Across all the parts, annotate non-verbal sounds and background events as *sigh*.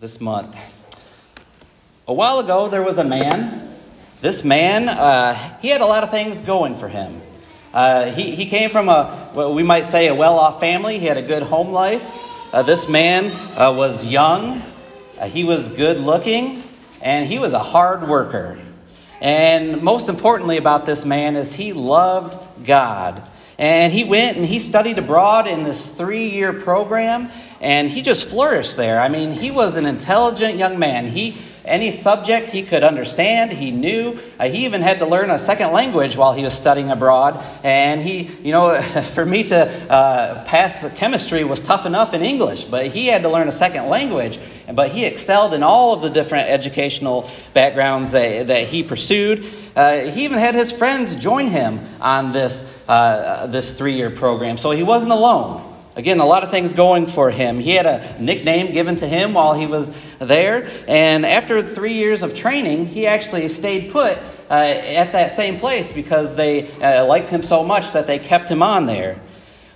this month. A while ago, there was a man. This man, uh, he had a lot of things going for him. Uh, he, he came from a, we might say, a well off family. He had a good home life. Uh, this man uh, was young, uh, he was good looking, and he was a hard worker. And most importantly about this man is he loved God. And he went and he studied abroad in this three year program, and he just flourished there. I mean, he was an intelligent young man. He any subject he could understand, he knew. Uh, he even had to learn a second language while he was studying abroad. And he, you know, *laughs* for me to uh, pass chemistry was tough enough in English, but he had to learn a second language. But he excelled in all of the different educational backgrounds that, that he pursued. Uh, he even had his friends join him on this, uh, this three year program, so he wasn't alone. Again, a lot of things going for him. He had a nickname given to him while he was there, and after three years of training, he actually stayed put uh, at that same place because they uh, liked him so much that they kept him on there.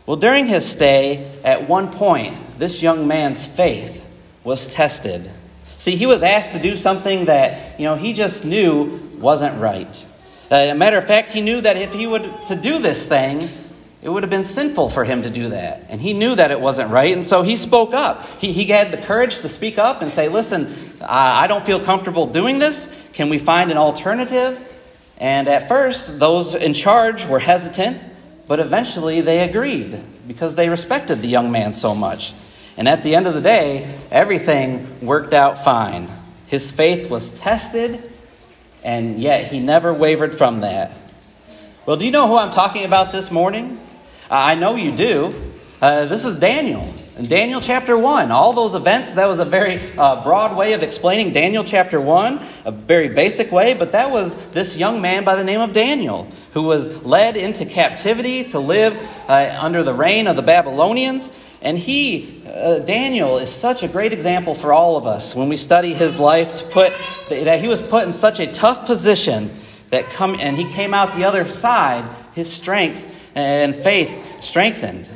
Well, during his stay, at one point, this young man's faith was tested. See, he was asked to do something that, you know, he just knew wasn't right. Uh, a matter of fact, he knew that if he would to do this thing, it would have been sinful for him to do that. And he knew that it wasn't right, and so he spoke up. He, he had the courage to speak up and say, Listen, I, I don't feel comfortable doing this. Can we find an alternative? And at first, those in charge were hesitant, but eventually they agreed because they respected the young man so much. And at the end of the day, everything worked out fine. His faith was tested, and yet he never wavered from that. Well, do you know who I'm talking about this morning? I know you do. Uh, this is Daniel. Daniel chapter 1, all those events, that was a very uh, broad way of explaining Daniel chapter 1, a very basic way, but that was this young man by the name of Daniel who was led into captivity to live uh, under the reign of the Babylonians. And he, uh, Daniel, is such a great example for all of us when we study his life to put that he was put in such a tough position that come and he came out the other side, his strength and faith strengthened.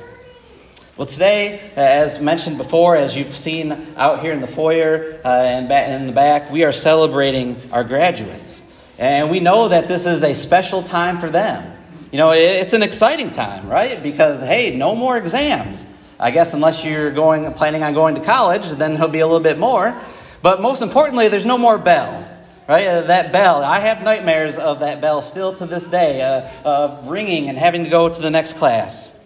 Well, today, uh, as mentioned before, as you've seen out here in the foyer uh, and in the back, we are celebrating our graduates. And we know that this is a special time for them. You know, it's an exciting time, right? Because, hey, no more exams. I guess unless you're going, planning on going to college, then there'll be a little bit more. But most importantly, there's no more bell right? Uh, that bell. I have nightmares of that bell still to this day, uh, uh, ringing and having to go to the next class.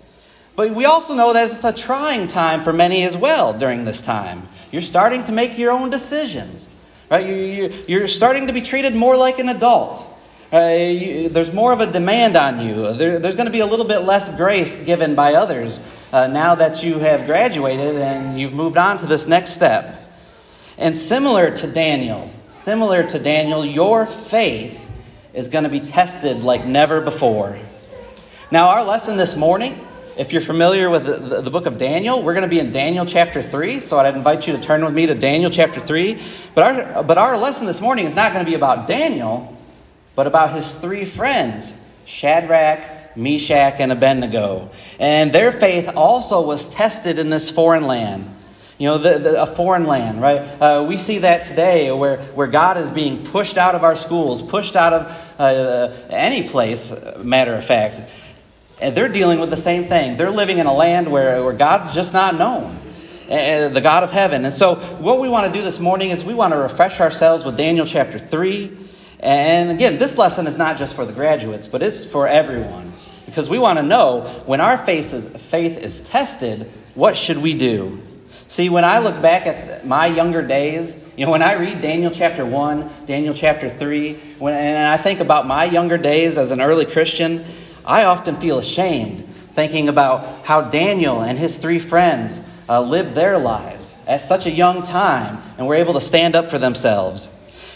But we also know that it's a trying time for many as well during this time. You're starting to make your own decisions, right? You, are starting to be treated more like an adult. Uh, you, there's more of a demand on you. There, there's going to be a little bit less grace given by others uh, now that you have graduated and you've moved on to this next step. And similar to Daniel, Similar to Daniel, your faith is going to be tested like never before. Now, our lesson this morning, if you're familiar with the, the, book of Daniel, we're going to be in Daniel chapter 3. So I'd invite you to turn with me to Daniel chapter 3. But our, but our lesson this morning is not going to be about Daniel, but about his three friends Shadrach, Meshach, and Abednego. And their faith also was tested in this foreign land. You know, the, the, a foreign land, right? Uh, we see that today where, where God is being pushed out of our schools, pushed out of uh, any place, matter of fact. And they're dealing with the same thing. They're living in a land where, where God's just not known, uh, the God of heaven. And so, what we want to do this morning is we want to refresh ourselves with Daniel chapter 3. And again, this lesson is not just for the graduates, but it's for everyone. Because we want to know when our faith is, faith is tested, what should we do? See, when I look back at my younger days, you know, when I read Daniel chapter 1, Daniel chapter 3, when, and I think about my younger days as an early Christian, I often feel ashamed thinking about how Daniel and his three friends uh, lived their lives at such a young time and were able to stand up for themselves.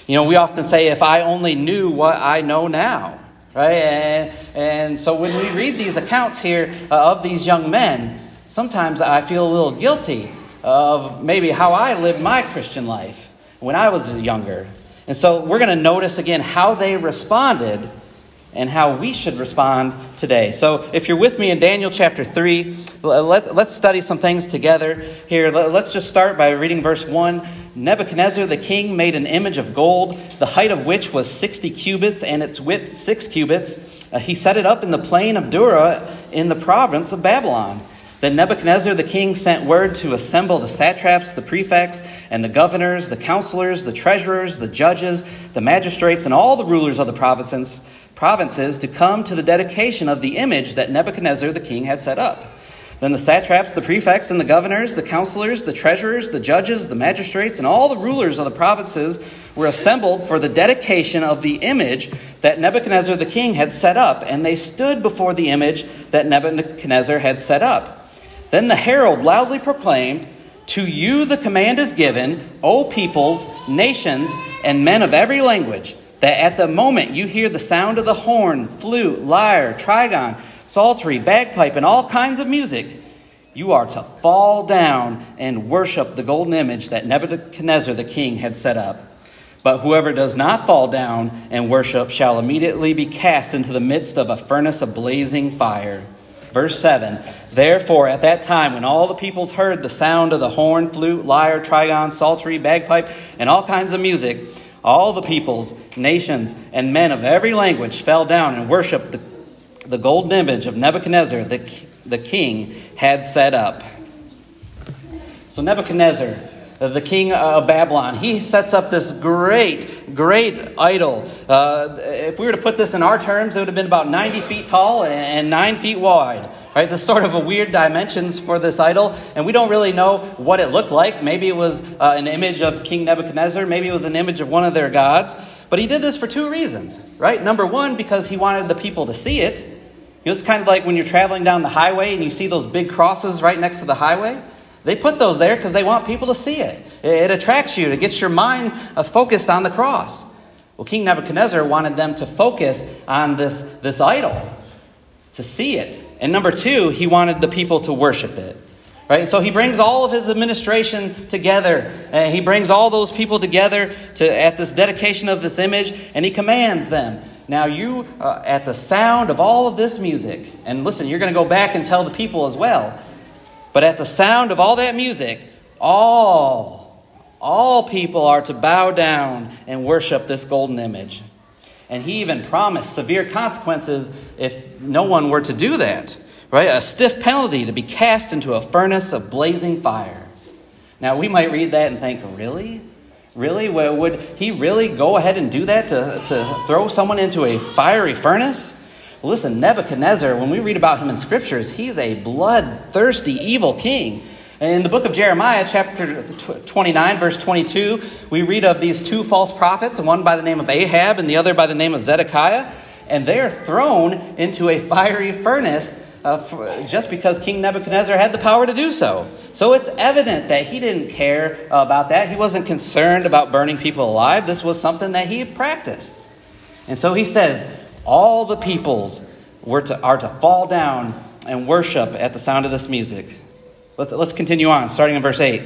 You know, we often say, if I only knew what I know now, right? And, and so when we read these accounts here uh, of these young men, sometimes I feel a little guilty of maybe how I lived my Christian life when I was younger. And so we're going to notice again how they responded and how we should respond today. So, if you're with me in Daniel chapter 3, let, us study some things together here. Let's just start by reading verse 1. Nebuchadnezzar the king made an image of gold, the height of which was 60 cubits and its width 6 cubits. Uh, he set it up in the plain of Dura in the province of Babylon. Then Nebuchadnezzar the king sent word to assemble the satraps, the prefects, and the governors, the counselors, the treasurers, the judges, the magistrates, and all the rulers of the provinces, provinces to come to the dedication of the image that Nebuchadnezzar the king had set up. Then the satraps, the prefects, and the governors, the counselors, the treasurers, the judges, the magistrates, and all the rulers of the provinces were assembled for the dedication of the image that Nebuchadnezzar the king had set up, and they stood before the image that Nebuchadnezzar had set up. Then the herald loudly proclaimed, To you the command is given, O peoples, nations, and men of every language, that at the moment you hear the sound of the horn, flute, lyre, trigon, psaltery, bagpipe, and all kinds of music, you are to fall down and worship the golden image that Nebuchadnezzar the king had set up. But whoever does not fall down and worship shall immediately be cast into the midst of a furnace of blazing fire. Verse 7 Therefore, at that time, when all the peoples heard the sound of the horn, flute, lyre, trigon, psaltery, bagpipe, and all kinds of music, all the peoples, nations, and men of every language fell down and worshiped the the golden image of Nebuchadnezzar, the, the king, had set up. So, Nebuchadnezzar, the king of Babylon, he sets up this great, great idol. Uh, if we were to put this in our terms, it would have been about 90 feet tall and 9 feet wide. Right, this sort of a weird dimensions for this idol, and we don't really know what it looked like. Maybe it was uh, an image of King Nebuchadnezzar, maybe it was an image of one of their gods. But he did this for two reasons, right? Number one, because he wanted the people to see it, know, was kind of like when you're traveling down the highway and you see those big crosses right next to the highway. They put those there because they want people to see it. It attracts you, it gets your mind uh, focused on the cross. Well, King Nebuchadnezzar wanted them to focus on this, this idol, to see it. And number two, he wanted the people to worship it. Right? So he brings all of his administration together. And he brings all those people together to, at this dedication of this image, and he commands them now, you, uh, at the sound of all of this music, and listen, you're going to go back and tell the people as well, but at the sound of all that music, all, all people are to bow down and worship this golden image. And he even promised severe consequences if no one were to do that, right? A stiff penalty to be cast into a furnace of blazing fire. Now, we might read that and think, really? Really? Would he really go ahead and do that to, to throw someone into a fiery furnace? Listen, Nebuchadnezzar, when we read about him in scriptures, he's a bloodthirsty, evil king. In the book of Jeremiah, chapter 29, verse 22, we read of these two false prophets, one by the name of Ahab and the other by the name of Zedekiah, and they're thrown into a fiery furnace uh, just because King Nebuchadnezzar had the power to do so. So it's evident that he didn't care about that. He wasn't concerned about burning people alive. This was something that he practiced. And so he says, all the peoples were to, are to fall down and worship at the sound of this music. Let's, let's continue on, starting in verse 8.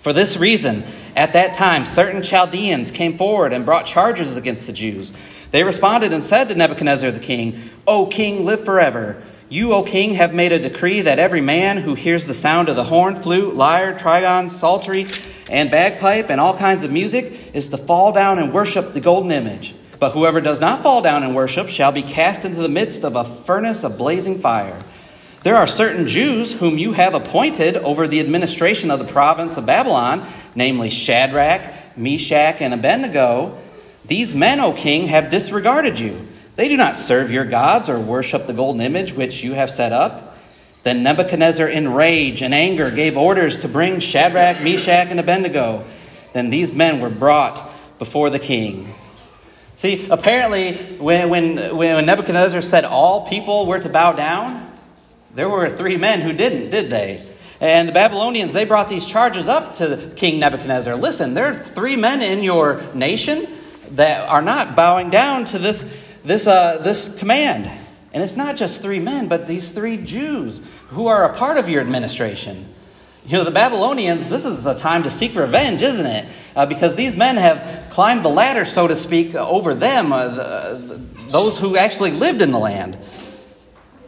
For this reason, at that time, certain Chaldeans came forward and brought charges against the Jews. They responded and said to Nebuchadnezzar the king, O king, live forever. You, O king, have made a decree that every man who hears the sound of the horn, flute, lyre, trigon, psaltery, and bagpipe, and all kinds of music, is to fall down and worship the golden image. But whoever does not fall down and worship shall be cast into the midst of a furnace of blazing fire. There are certain Jews whom you have appointed over the administration of the province of Babylon, namely Shadrach, Meshach, and Abednego. These men, O king, have disregarded you they do not serve your gods or worship the golden image which you have set up. Then Nebuchadnezzar, in rage and anger, gave orders to bring Shadrach, Meshach, and Abednego. Then these men were brought before the king. See, apparently, when, when, when Nebuchadnezzar said all people were to bow down, there were three men who didn't, did they? And the Babylonians, they brought these charges up to King Nebuchadnezzar. Listen, there are three men in your nation that are not bowing down to this this, uh, this command. And it's not just three men, but these three Jews who are a part of your administration. You know, the Babylonians, this is a time to seek revenge, isn't it? Uh, because these men have climbed the ladder, so to speak, over them, uh, the, those who actually lived in the land.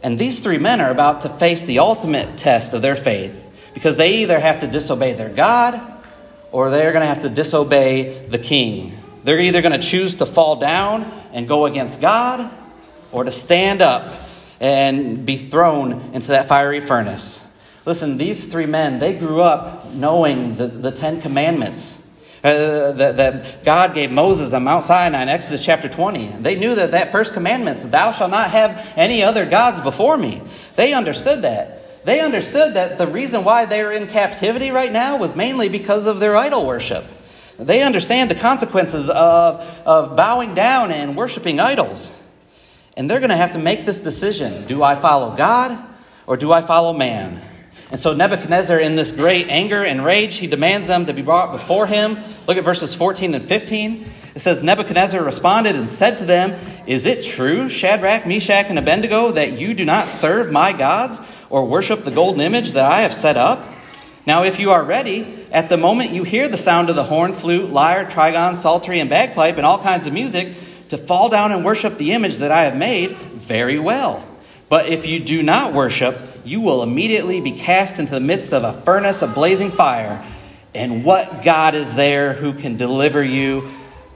And these three men are about to face the ultimate test of their faith because they either have to disobey their God or they're going to have to disobey the king. They're either going to choose to fall down and go against God or to stand up and be thrown into that fiery furnace. Listen, these three men, they grew up knowing the, the Ten Commandments. Uh, that, that God gave Moses on Mount Sinai in Exodus chapter 20. They knew that that first commandment, thou shalt not have any other gods before me. They understood that. They understood that the reason why they were in captivity right now was mainly because of their idol worship. They understand the consequences of, of bowing down and worshiping idols. And they're going to have to make this decision do I follow God or do I follow man? And so Nebuchadnezzar, in this great anger and rage, he demands them to be brought before him. Look at verses 14 and 15. It says, Nebuchadnezzar responded and said to them, Is it true, Shadrach, Meshach, and Abednego, that you do not serve my gods or worship the golden image that I have set up? Now, if you are ready, at the moment you hear the sound of the horn, flute, lyre, trigon, psaltery, and bagpipe, and all kinds of music, to fall down and worship the image that I have made, very well. But if you do not worship, you will immediately be cast into the midst of a furnace of blazing fire. And what God is there who can deliver you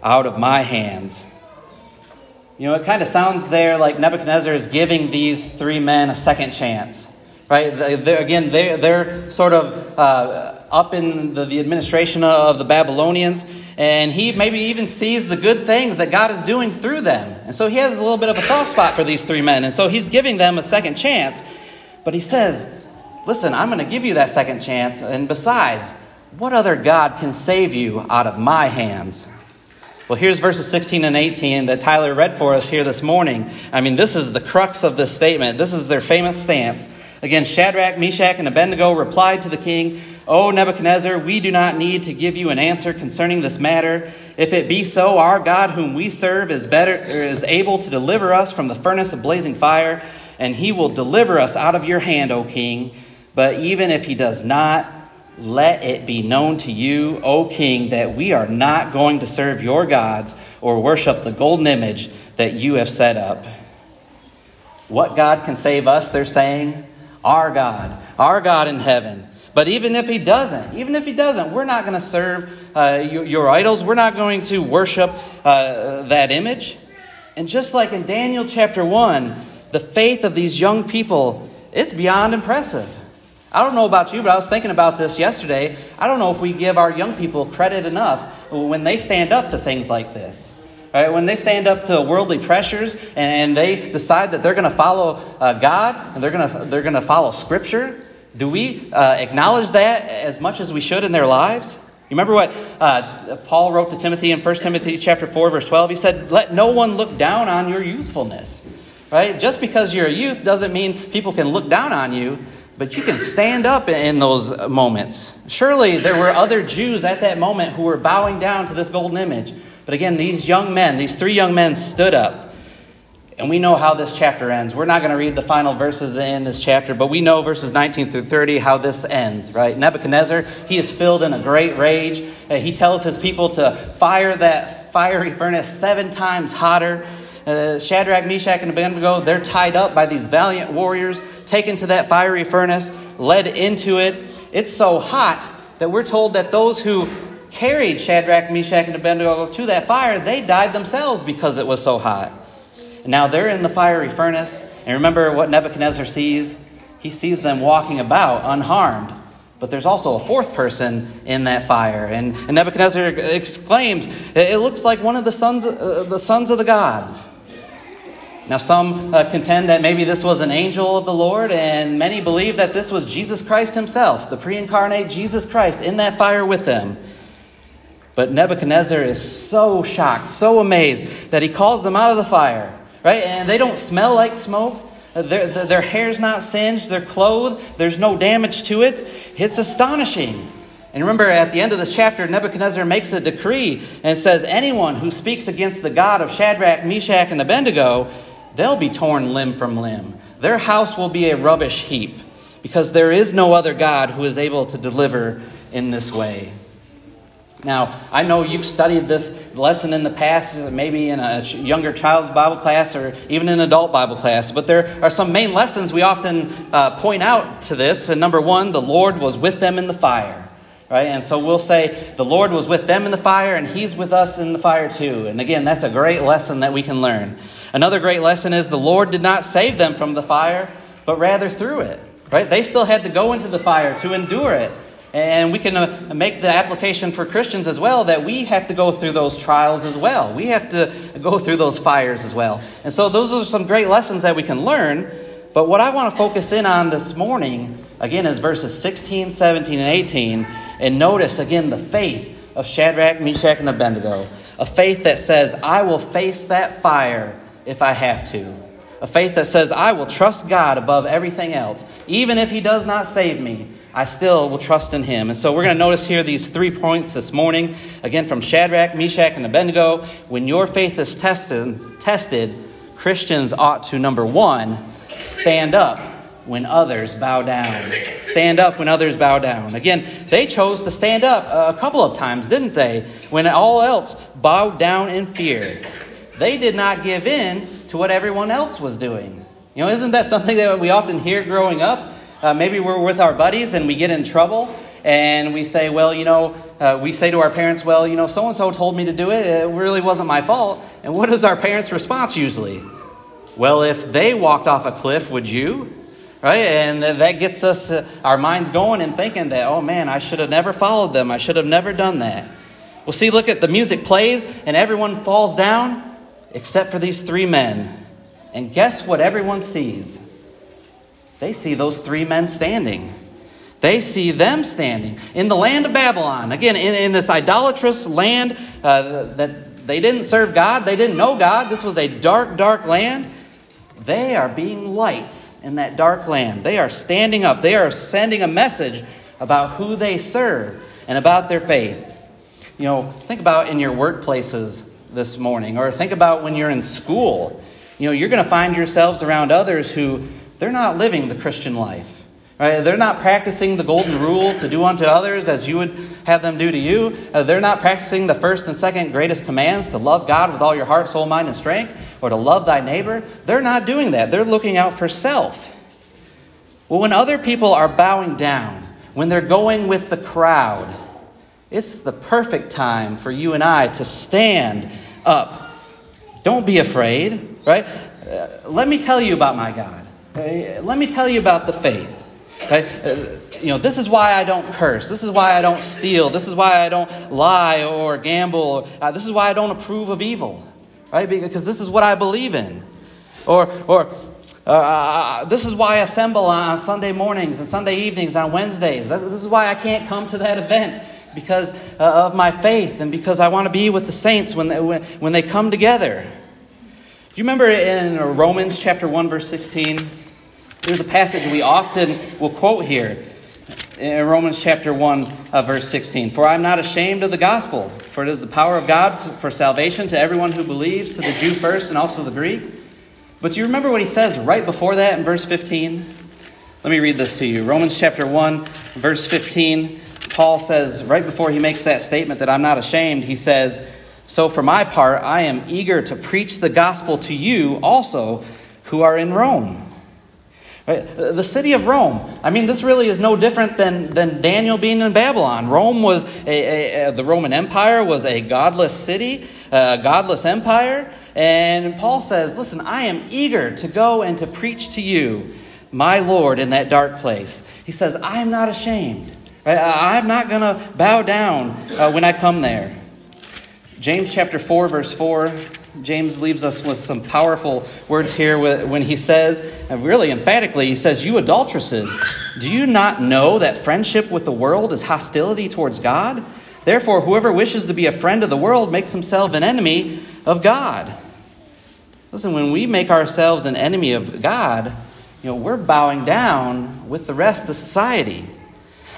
out of my hands? You know, it kind of sounds there like Nebuchadnezzar is giving these three men a second chance. Right? They're, again, they're, they're sort of uh, up in the, the administration of the Babylonians, and he maybe even sees the good things that God is doing through them. And so he has a little bit of a soft spot for these three men. And so he's giving them a second chance. But he says, Listen, I'm going to give you that second chance. And besides, what other God can save you out of my hands? Well, here's verses 16 and 18 that Tyler read for us here this morning. I mean, this is the crux of this statement. This is their famous stance. Again, Shadrach, Meshach, and Abednego replied to the king, O Nebuchadnezzar, we do not need to give you an answer concerning this matter. If it be so, our God, whom we serve, is better is able to deliver us from the furnace of blazing fire and he will deliver us out of your hand, O king. But even if he does not, let it be known to you, O king, that we are not going to serve your gods or worship the golden image that you have set up. What God can save us, they're saying? Our God, our God in heaven. But even if he doesn't, even if he doesn't, we're not going to serve uh, your, your, idols. We're not going to worship uh, that image. And just like in Daniel chapter 1, the faith of these young people, it's beyond impressive. I don't know about you, but I was thinking about this yesterday. I don't know if we give our young people credit enough when they stand up to things like this. Right? When they stand up to worldly pressures and they decide that they're going to follow uh, God and they're going to they're going to follow Scripture, do we uh, acknowledge that as much as we should in their lives? You remember what uh, Paul wrote to Timothy in 1 Timothy chapter 4 verse 12? He said, "Let no one look down on your youthfulness." Right? Just because you're a youth doesn't mean people can look down on you, but you can stand up in those moments. Surely there were other Jews at that moment who were bowing down to this golden image. But again, these young men, these three young men stood up. And we know how this chapter ends. We're not going to read the final verses in this chapter, but we know verses 19 through 30 how this ends, right? Nebuchadnezzar, he is filled in a great rage. Uh, he tells his people to fire that fiery furnace seven times hotter. Uh, Shadrach, Meshach, and Abednego, they're tied up by these valiant warriors, taken to that fiery furnace, led into it. It's so hot that we're told that those who carried Shadrach, Meshach, and Abednego to that fire, they died themselves because it was so hot. Now they're in the fiery furnace. And remember what Nebuchadnezzar sees? He sees them walking about unharmed. But there's also a fourth person in that fire. And, and Nebuchadnezzar exclaims, It looks like one of the sons, uh, the sons of the gods. Now, some uh, contend that maybe this was an angel of the Lord, and many believe that this was Jesus Christ himself, the pre incarnate Jesus Christ, in that fire with them. But Nebuchadnezzar is so shocked, so amazed, that he calls them out of the fire, right? And they don't smell like smoke. Uh, their, their, their hair's not singed, they're clothed, there's no damage to it. It's astonishing. And remember, at the end of this chapter, Nebuchadnezzar makes a decree and says, Anyone who speaks against the God of Shadrach, Meshach, and Abednego they'll be torn limb from limb. Their house will be a rubbish heap because there is no other God who is able to deliver in this way. Now, I know you've studied this lesson in the past, maybe in a younger child's Bible class or even an adult Bible class, but there are some main lessons we often uh, point out to this. And number one, the Lord was with them in the fire. Right? And so we'll say the Lord was with them in the fire and He's with us in the fire too. And again, that's a great lesson that we can learn. Another great lesson is the Lord did not save them from the fire, but rather through it. Right? They still had to go into the fire to endure it. And we can uh, make the application for Christians as well that we have to go through those trials as well. We have to go through those fires as well. And so those are some great lessons that we can learn. But what I want to focus in on this morning, again, is verses 16, 17, and 18. And notice, again, the faith of Shadrach, Meshach, and Abednego. A faith that says, I will face that fire if I have to. A faith that says, I will trust God above everything else. Even if He does not save me, I still will trust in Him. And so we're going to notice here these three points this morning. Again, from Shadrach, Meshach, and Abednego. When your faith is tested, tested Christians ought to, number one, stand up when others bow down. Stand up when others bow down. Again, they chose to stand up a couple of times, didn't they? When all else bowed down in fear. They did not give in to what everyone else was doing. You know, isn't that something that we often hear growing up? Uh, maybe we're with our buddies and we get in trouble and we say, well, you know, uh, we say to our parents, well, you know, so and so told me to do it. It really wasn't my fault. And what is our parents' response usually? Well, if they walked off a cliff, would you? Right? And that gets us, uh, our minds going and thinking that, oh man, I should have never followed them. I should have never done that. Well, see, look at the music plays and everyone falls down except for these three men. And guess what everyone sees? They see those three men standing. They see them standing in the land of Babylon. Again, in, in this idolatrous land uh, that they didn't serve God, they didn't know God. This was a dark, dark land. They are being lights in that dark land. They are standing up. They are sending a message about who they serve and about their faith. You know, think about in your workplaces this morning, or think about when you're in school. You know, you're going to find yourselves around others who they're not living the Christian life. Right? They're not practicing the golden rule to do unto others as you would have them do to you. Uh, they're not practicing the first and second greatest commands to love God with all your heart, soul, mind, and strength, or to love thy neighbor. They're not doing that. They're looking out for self. Well, when other people are bowing down, when they're going with the crowd, it's the perfect time for you and I to stand up. Don't be afraid, right? Uh, let me tell you about my God. Let me tell you about the faith. Uh, you know, this is why I don't curse. This is why I don't steal. This is why I don't lie or gamble. Uh, this is why I don't approve of evil, right? Because this is what I believe in. Or, or uh, uh this is why I assemble on Sunday mornings and Sunday evenings on Wednesdays. This is why I can't come to that event because uh, of my faith and because I want to be with the saints when they, when, when they come together. Do you remember in Romans chapter 1, verse 16? There's a passage we often will quote here in Romans chapter 1, uh, verse 16. For I am not ashamed of the gospel, for it is the power of God for salvation to everyone who believes, to the Jew first and also the Greek. But do you remember what he says right before that in verse 15? Let me read this to you. Romans chapter 1, verse 15. Paul says, right before he makes that statement that I'm not ashamed, he says, So for my part, I am eager to preach the gospel to you also who are in Rome Right? The city of Rome. I mean, this really is no different than, than Daniel being in Babylon. Rome was a, a, a, the Roman Empire was a godless city, a godless empire. And Paul says, Listen, I am eager to go and to preach to you, my Lord, in that dark place. He says, I am not ashamed. Right? I'm not going to bow down uh, when I come there. James chapter 4, verse 4 James leaves us with some powerful words here when he says, and really emphatically, he says, You adulteresses, do you not know that friendship with the world is hostility towards God? Therefore, whoever wishes to be a friend of the world makes himself an enemy of God. Listen, when we make ourselves an enemy of God, you know, we're bowing down with the rest of society.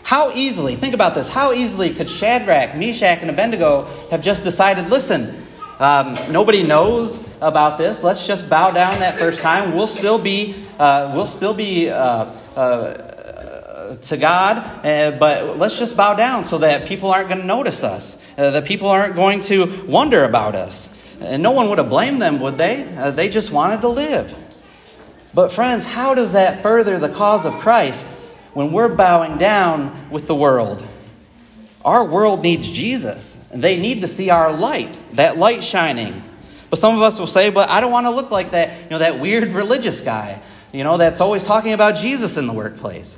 How easily, think about this, how easily could Shadrach, Meshach, and Abednego have just decided, listen, um, nobody knows about this. Let's just bow down that first time. We'll still be, uh, we'll still be uh, uh, to God, uh, but let's just bow down so that people aren't going to notice us, uh, that people aren't going to wonder about us. And no one would have blamed them, would they? Uh, they just wanted to live. But, friends, how does that further the cause of Christ when we're bowing down with the world? Our world needs Jesus, and they need to see our light, that light shining. But some of us will say, but I don't want to look like that, you know, that weird religious guy, you know, that's always talking about Jesus in the workplace.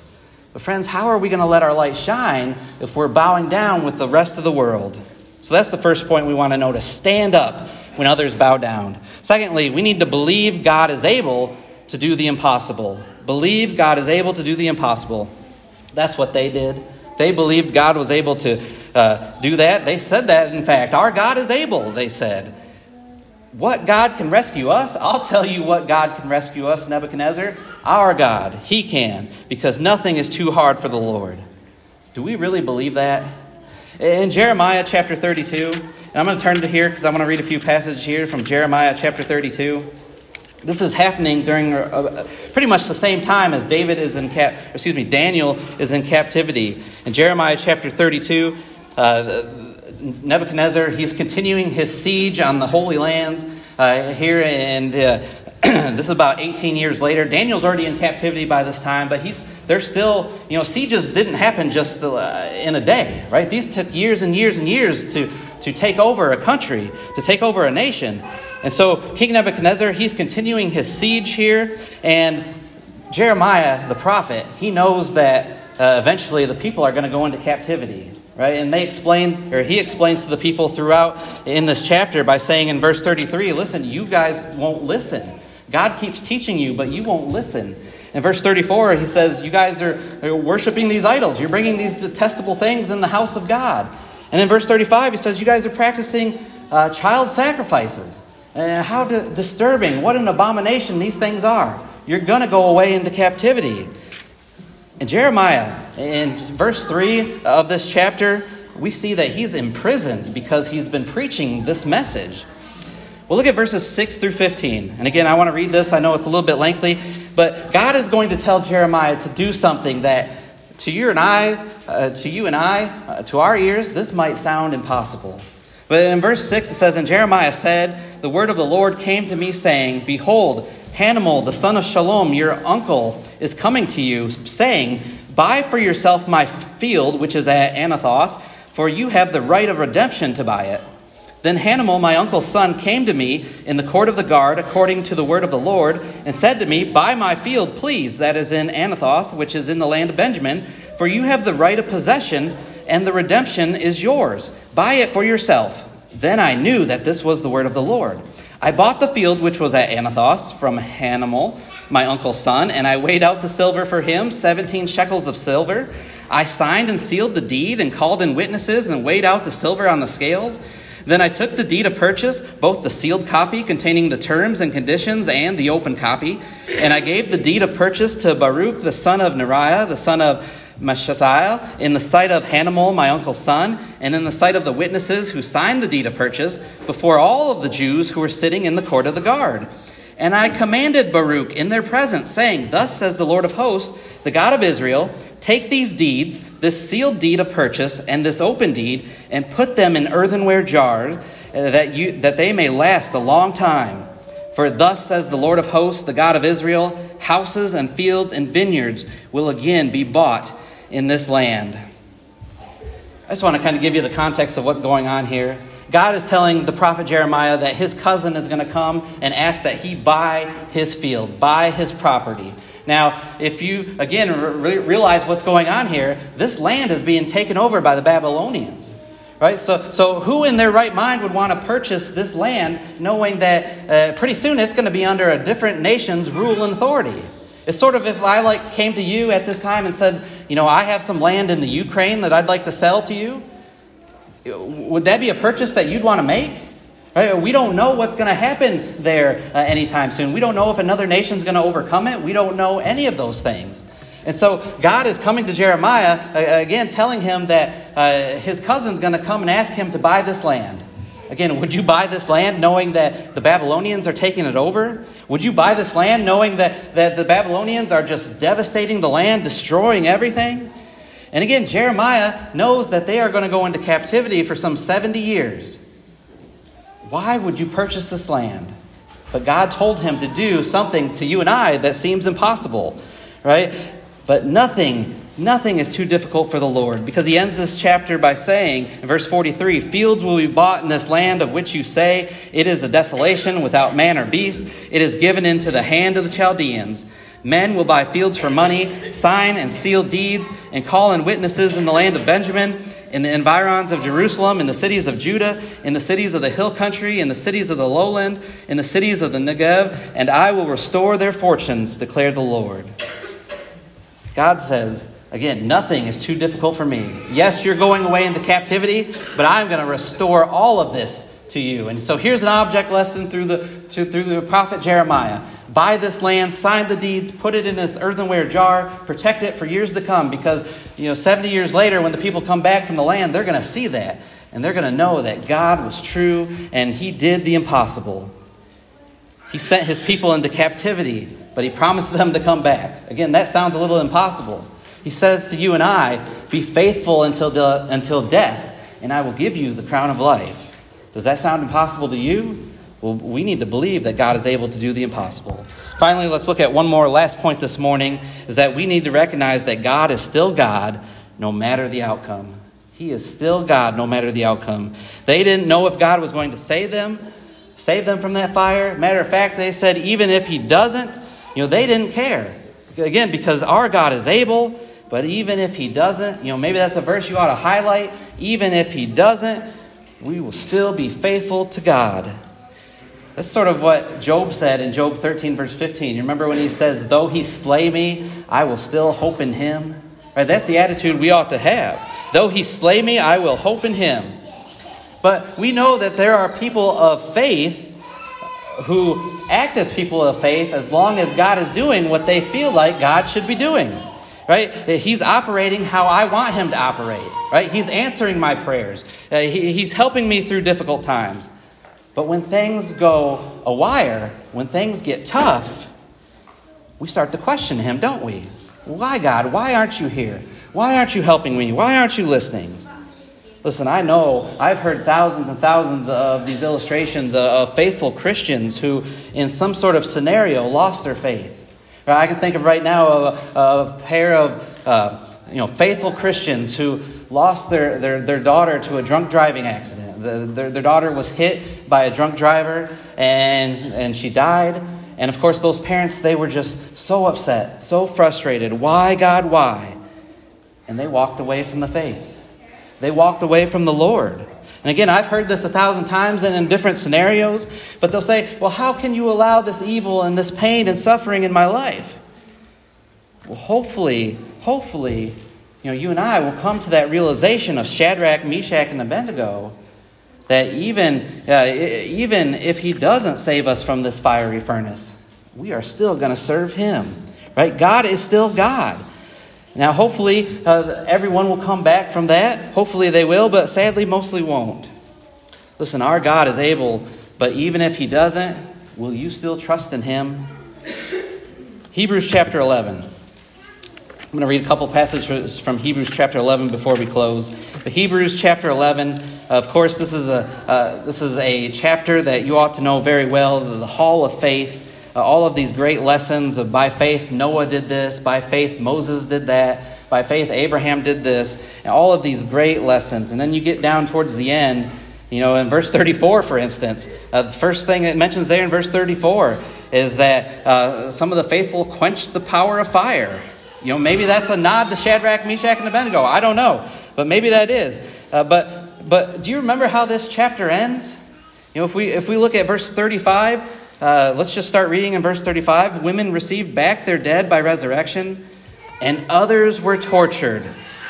But friends, how are we going to let our light shine if we're bowing down with the rest of the world? So that's the first point we want to know to stand up when others bow down. Secondly, we need to believe God is able to do the impossible. Believe God is able to do the impossible. That's what they did. They believed God was able to uh, do that. They said that, in fact. Our God is able, they said. What God can rescue us? I'll tell you what God can rescue us, Nebuchadnezzar. Our God. He can, because nothing is too hard for the Lord. Do we really believe that? In Jeremiah chapter 32, and I'm going to turn to here because I want to read a few passages here from Jeremiah chapter 32. This is happening during uh, pretty much the same time as David is in cap, excuse me, Daniel is in captivity. In Jeremiah chapter 32, uh, Nebuchadnezzar, he's continuing his siege on the Holy Lands uh, here, and uh, *clears throat* this is about 18 years later. Daniel's already in captivity by this time, but he's they're still, you know, sieges didn't happen just uh, in a day, right? These took years and years and years to, to take over a country, to take over a nation. And so King Nebuchadnezzar, he's continuing his siege here, and Jeremiah, the prophet, he knows that uh, eventually the people are going to go into captivity, right? And they explain, or he explains to the people throughout in this chapter by saying in verse 33, listen, you guys won't listen. God keeps teaching you, but you won't listen. In verse 34, he says, You guys are, are worshiping these idols. You're bringing these detestable things in the house of God. And in verse 35, he says, You guys are practicing uh, child sacrifices. Uh, how di- disturbing, what an abomination these things are. You're going to go away into captivity. In Jeremiah, in verse 3 of this chapter, we see that he's imprisoned because he's been preaching this message. Well, look at verses 6 through 15. And again, I want to read this. I know it's a little bit lengthy, but God is going to tell Jeremiah to do something that to you and I, uh, to you and I, uh, to our ears, this might sound impossible. But in verse 6, it says, And Jeremiah said, The word of the Lord came to me, saying, Behold, Hanamel, the son of Shallum, your uncle, is coming to you, saying, Buy for yourself my field, which is at Anathoth, for you have the right of redemption to buy it. Then Hanamel, my uncle's son, came to me in the court of the guard, according to the word of the Lord, and said to me, Buy my field, please, that is in Anathoth, which is in the land of Benjamin, for you have the right of possession, and the redemption is yours. Buy it for yourself. Then I knew that this was the word of the Lord. I bought the field which was at Anathoth from Hanamel, my uncle's son, and I weighed out the silver for him, 17 shekels of silver. I signed and sealed the deed and called in witnesses and weighed out the silver on the scales. Then I took the deed of purchase, both the sealed copy containing the terms and conditions and the open copy, and I gave the deed of purchase to Baruch the son of Neriah, the son of In the sight of Hanamel, my uncle's son, and in the sight of the witnesses who signed the deed of purchase, before all of the Jews who were sitting in the court of the guard. And I commanded Baruch in their presence, saying, Thus says the Lord of hosts, the God of Israel, take these deeds, this sealed deed of purchase and this open deed, and put them in earthenware jars, uh, that, you, that they may last a long time. For thus says the Lord of hosts, the God of Israel, houses and fields and vineyards will again be bought in this land. I just want to kind of give you the context of what's going on here. God is telling the prophet Jeremiah that his cousin is going to come and ask that he buy his field, buy his property. Now, if you, again, re- realize what's going on here, this land is being taken over by the Babylonians. Right? So, so who in their right mind would want to purchase this land knowing that uh, pretty soon it's going to be under a different nation's rule and authority? It's sort of if I like came to you at this time and said, you know, I have some land in the Ukraine that I'd like to sell to you. Would that be a purchase that you'd want to make? Right? We don't know what's going to happen there uh, anytime soon. We don't know if another nation's going to overcome it. We don't know any of those things. And so God is coming to Jeremiah, uh, again, telling him that uh, his cousin's going to come and ask him to buy this land. Again, would you buy this land knowing that the Babylonians are taking it over? Would you buy this land knowing that, that the Babylonians are just devastating the land, destroying everything? And again, Jeremiah knows that they are going to go into captivity for some 70 years. Why would you purchase this land? But God told him to do something to you and I that seems impossible, right? But nothing, nothing is too difficult for the Lord because he ends this chapter by saying in verse 43 Fields will be bought in this land of which you say, It is a desolation without man or beast. It is given into the hand of the Chaldeans. Men will buy fields for money, sign and seal deeds, and call in witnesses in the land of Benjamin, in the environs of Jerusalem, in the cities of Judah, in the cities of the hill country, in the cities of the lowland, in the cities of the Negev, and I will restore their fortunes, declared the Lord. God says, again, nothing is too difficult for me. Yes, you're going away into captivity, but I'm going to restore all of this to you. And so here's an object lesson through the, to, through the prophet Jeremiah. Buy this land, sign the deeds, put it in this earthenware jar, protect it for years to come because, you know, 70 years later, when the people come back from the land, they're going to see that. And they're going to know that God was true and He did the impossible. He sent His people into captivity, but He promised them to come back. Again, that sounds a little impossible. He says to you and I, Be faithful until, de- until death, and I will give you the crown of life. Does that sound impossible to you? Well, we need to believe that God is able to do the impossible. Finally, let's look at one more last point this morning is that we need to recognize that God is still God no matter the outcome. He is still God no matter the outcome. They didn't know if God was going to save them, save them from that fire. Matter of fact, they said even if he doesn't, you know, they didn't care. Again, because our God is able, but even if he doesn't, you know, maybe that's a verse you ought to highlight. Even if he doesn't, we will still be faithful to God. That's sort of what Job said in Job 13, verse 15. You remember when he says, Though he slay me, I will still hope in him? Right? That's the attitude we ought to have. Though he slay me, I will hope in him. But we know that there are people of faith who act as people of faith as long as God is doing what they feel like God should be doing right? Eh, he's operating how I want him to operate, right? He's answering my prayers. Eh, he, he's helping me through difficult times. But when things go a wire, when things get tough, we start to question him, don't we? Why, God? Why aren't you here? Why aren't you helping me? Why aren't you listening? Listen, I know I've heard thousands and thousands of these illustrations of faithful Christians who, in some sort of scenario, lost their faith. I can think of right now a, a pair of uh, you know, faithful Christians who lost their, their, their daughter to a drunk driving accident. The, their, their daughter was hit by a drunk driver and, and she died. And of course, those parents, they were just so upset, so frustrated. Why, God, why? And they walked away from the faith. They walked away from the Lord. And again, I've heard this a thousand times and in different scenarios, but they'll say, Well, how can you allow this evil and this pain and suffering in my life? Well, hopefully, hopefully, you know, you and I will come to that realization of Shadrach, Meshach, and Abednego that even, uh, even if he doesn't save us from this fiery furnace, we are still going to serve him. Right? God is still God. Now, hopefully, uh, everyone will come back from that. Hopefully, they will, but sadly, mostly won't. Listen, our God is able, but even if He doesn't, will you still trust in Him? Hebrews chapter 11. I'm going to read a couple passages from Hebrews chapter 11 before we close. But Hebrews chapter 11, of course, this is a, uh, this is a chapter that you ought to know very well the hall of faith uh, all of these great lessons of by faith Noah did this, by faith Moses did that, by faith Abraham did this, and all of these great lessons. And then you get down towards the end, you know, in verse 34, for instance, uh, the first thing it mentions there in verse 34 is that uh, some of the faithful quenched the power of fire. You know, maybe that's a nod to Shadrach, Meshach, and Abednego. I don't know, but maybe that is. Uh, but but do you remember how this chapter ends? You know, if we if we look at verse 35, uh, let's just start reading in verse 35. Women received back their dead by resurrection, and others were tortured,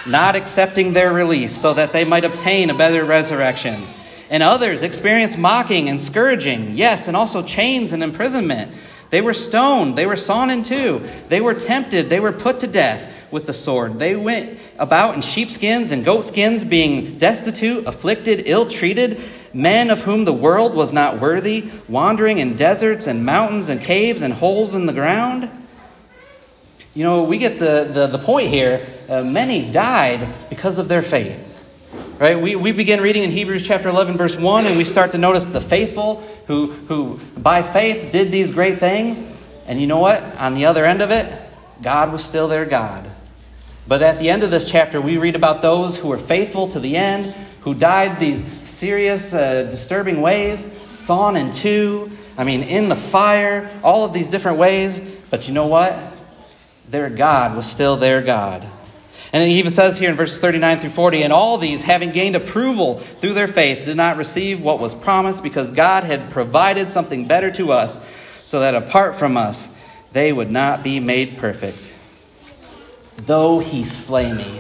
not accepting their release, so that they might obtain a better resurrection. And others experienced mocking and scourging, yes, and also chains and imprisonment. They were stoned, they were sawn in two, they were tempted, they were put to death. with the sword. They went about in sheepskins and goatskins, being destitute, afflicted, ill treated, men of whom the world was not worthy, wandering in deserts and mountains and caves and holes in the ground. You know, we get the, the, the point here. Uh, many died because of their faith. Right? We, we begin reading in Hebrews chapter 11, verse 1, and we start to notice the faithful who, who by faith did these great things. And you know what? On the other end of it, God was still their God. But at the end of this chapter, we read about those who were faithful to the end, who died these serious, uh, disturbing ways, sawn in two, I mean, in the fire, all of these different ways. But you know what? Their God was still their God. And it even says here in verses 39 through 40, and all these, having gained approval through their faith, did not receive what was promised because God had provided something better to us, so that apart from us, they would not be made perfect. Though he slay me,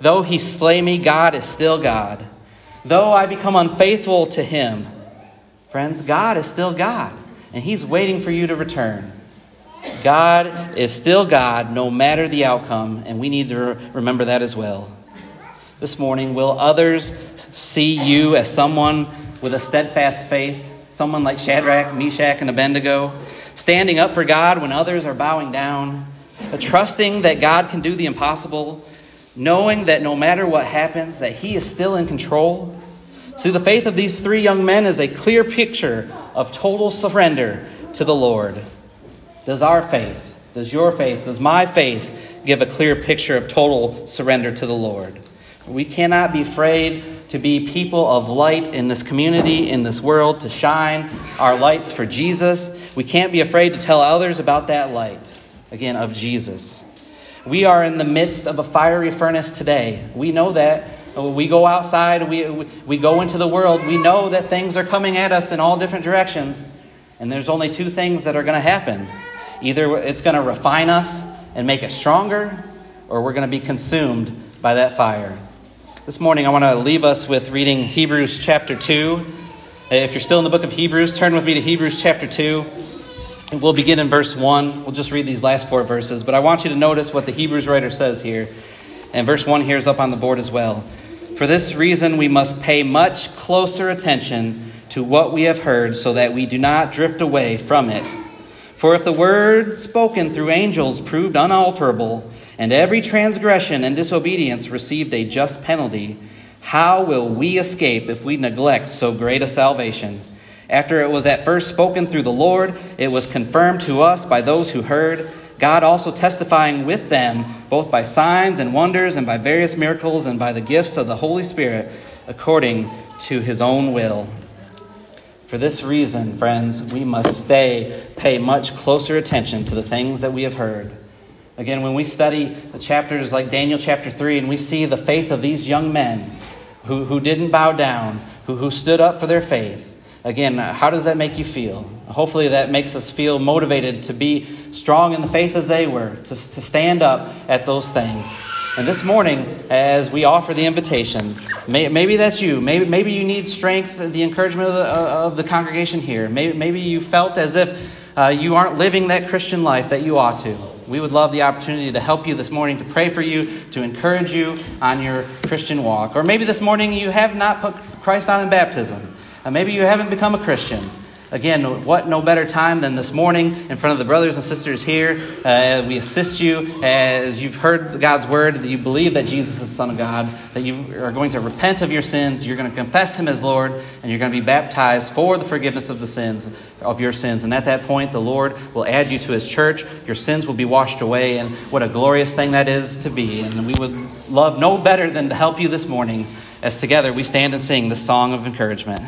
though he slay me, God is still God. Though I become unfaithful to him, friends, God is still God, and he's waiting for you to return. God is still God no matter the outcome, and we need to remember that as well. This morning, will others see you as someone with a steadfast faith, someone like Shadrach, Meshach, and Abednego, standing up for God when others are bowing down, trusting that God can do the impossible, knowing that no matter what happens, that He is still in control? See, the faith of these three young men is a clear picture of total surrender to the Lord. Does our faith, does your faith, does my faith give a clear picture of total surrender to the Lord? We cannot be afraid to be people of light in this community, in this world, to shine our lights for Jesus. We can't be afraid to tell others about that light, again, of Jesus. We are in the midst of a fiery furnace today. We know that. We go outside, we, we go into the world, we know that things are coming at us in all different directions. And there's only two things that are going to happen Either it's going to refine us and make us stronger, or we're going to be consumed by that fire. This morning, I want to leave us with reading Hebrews chapter 2. If you're still in the book of Hebrews, turn with me to Hebrews chapter 2. We'll begin in verse 1. We'll just read these last four verses, but I want you to notice what the Hebrews writer says here. And verse 1 here is up on the board as well. For this reason, we must pay much closer attention to what we have heard so that we do not drift away from it. For if the word spoken through angels proved unalterable, and every transgression and disobedience received a just penalty, how will we escape if we neglect so great a salvation? After it was at first spoken through the Lord, it was confirmed to us by those who heard, God also testifying with them, both by signs and wonders, and by various miracles, and by the gifts of the Holy Spirit, according to his own will. For this reason, friends, we must stay, pay much closer attention to the things that we have heard. Again, when we study the chapters like Daniel chapter 3 and we see the faith of these young men who, who didn't bow down, who, who stood up for their faith, again, how does that make you feel? Hopefully, that makes us feel motivated to be strong in the faith as they were, to, to stand up at those things. And this morning, as we offer the invitation, may, maybe that's you. Maybe, maybe you need strength, and the encouragement of the, uh, of the congregation here. Maybe, maybe you felt as if uh, you aren't living that Christian life that you ought to. We would love the opportunity to help you this morning, to pray for you, to encourage you on your Christian walk. Or maybe this morning you have not put Christ on in baptism. Uh, maybe you haven't become a Christian. Again, what no better time than this morning in front of the brothers and sisters here. Uh, we assist you as you've heard God's word, that you believe that Jesus is the Son of God, that you are going to repent of your sins, you're going to confess Him as Lord, and you're going to be baptized for the forgiveness of the sins, of your sins. And at that point, the Lord will add you to His church. Your sins will be washed away, and what a glorious thing that is to be. And we would love no better than to help you this morning as together we stand and sing the song of encouragement.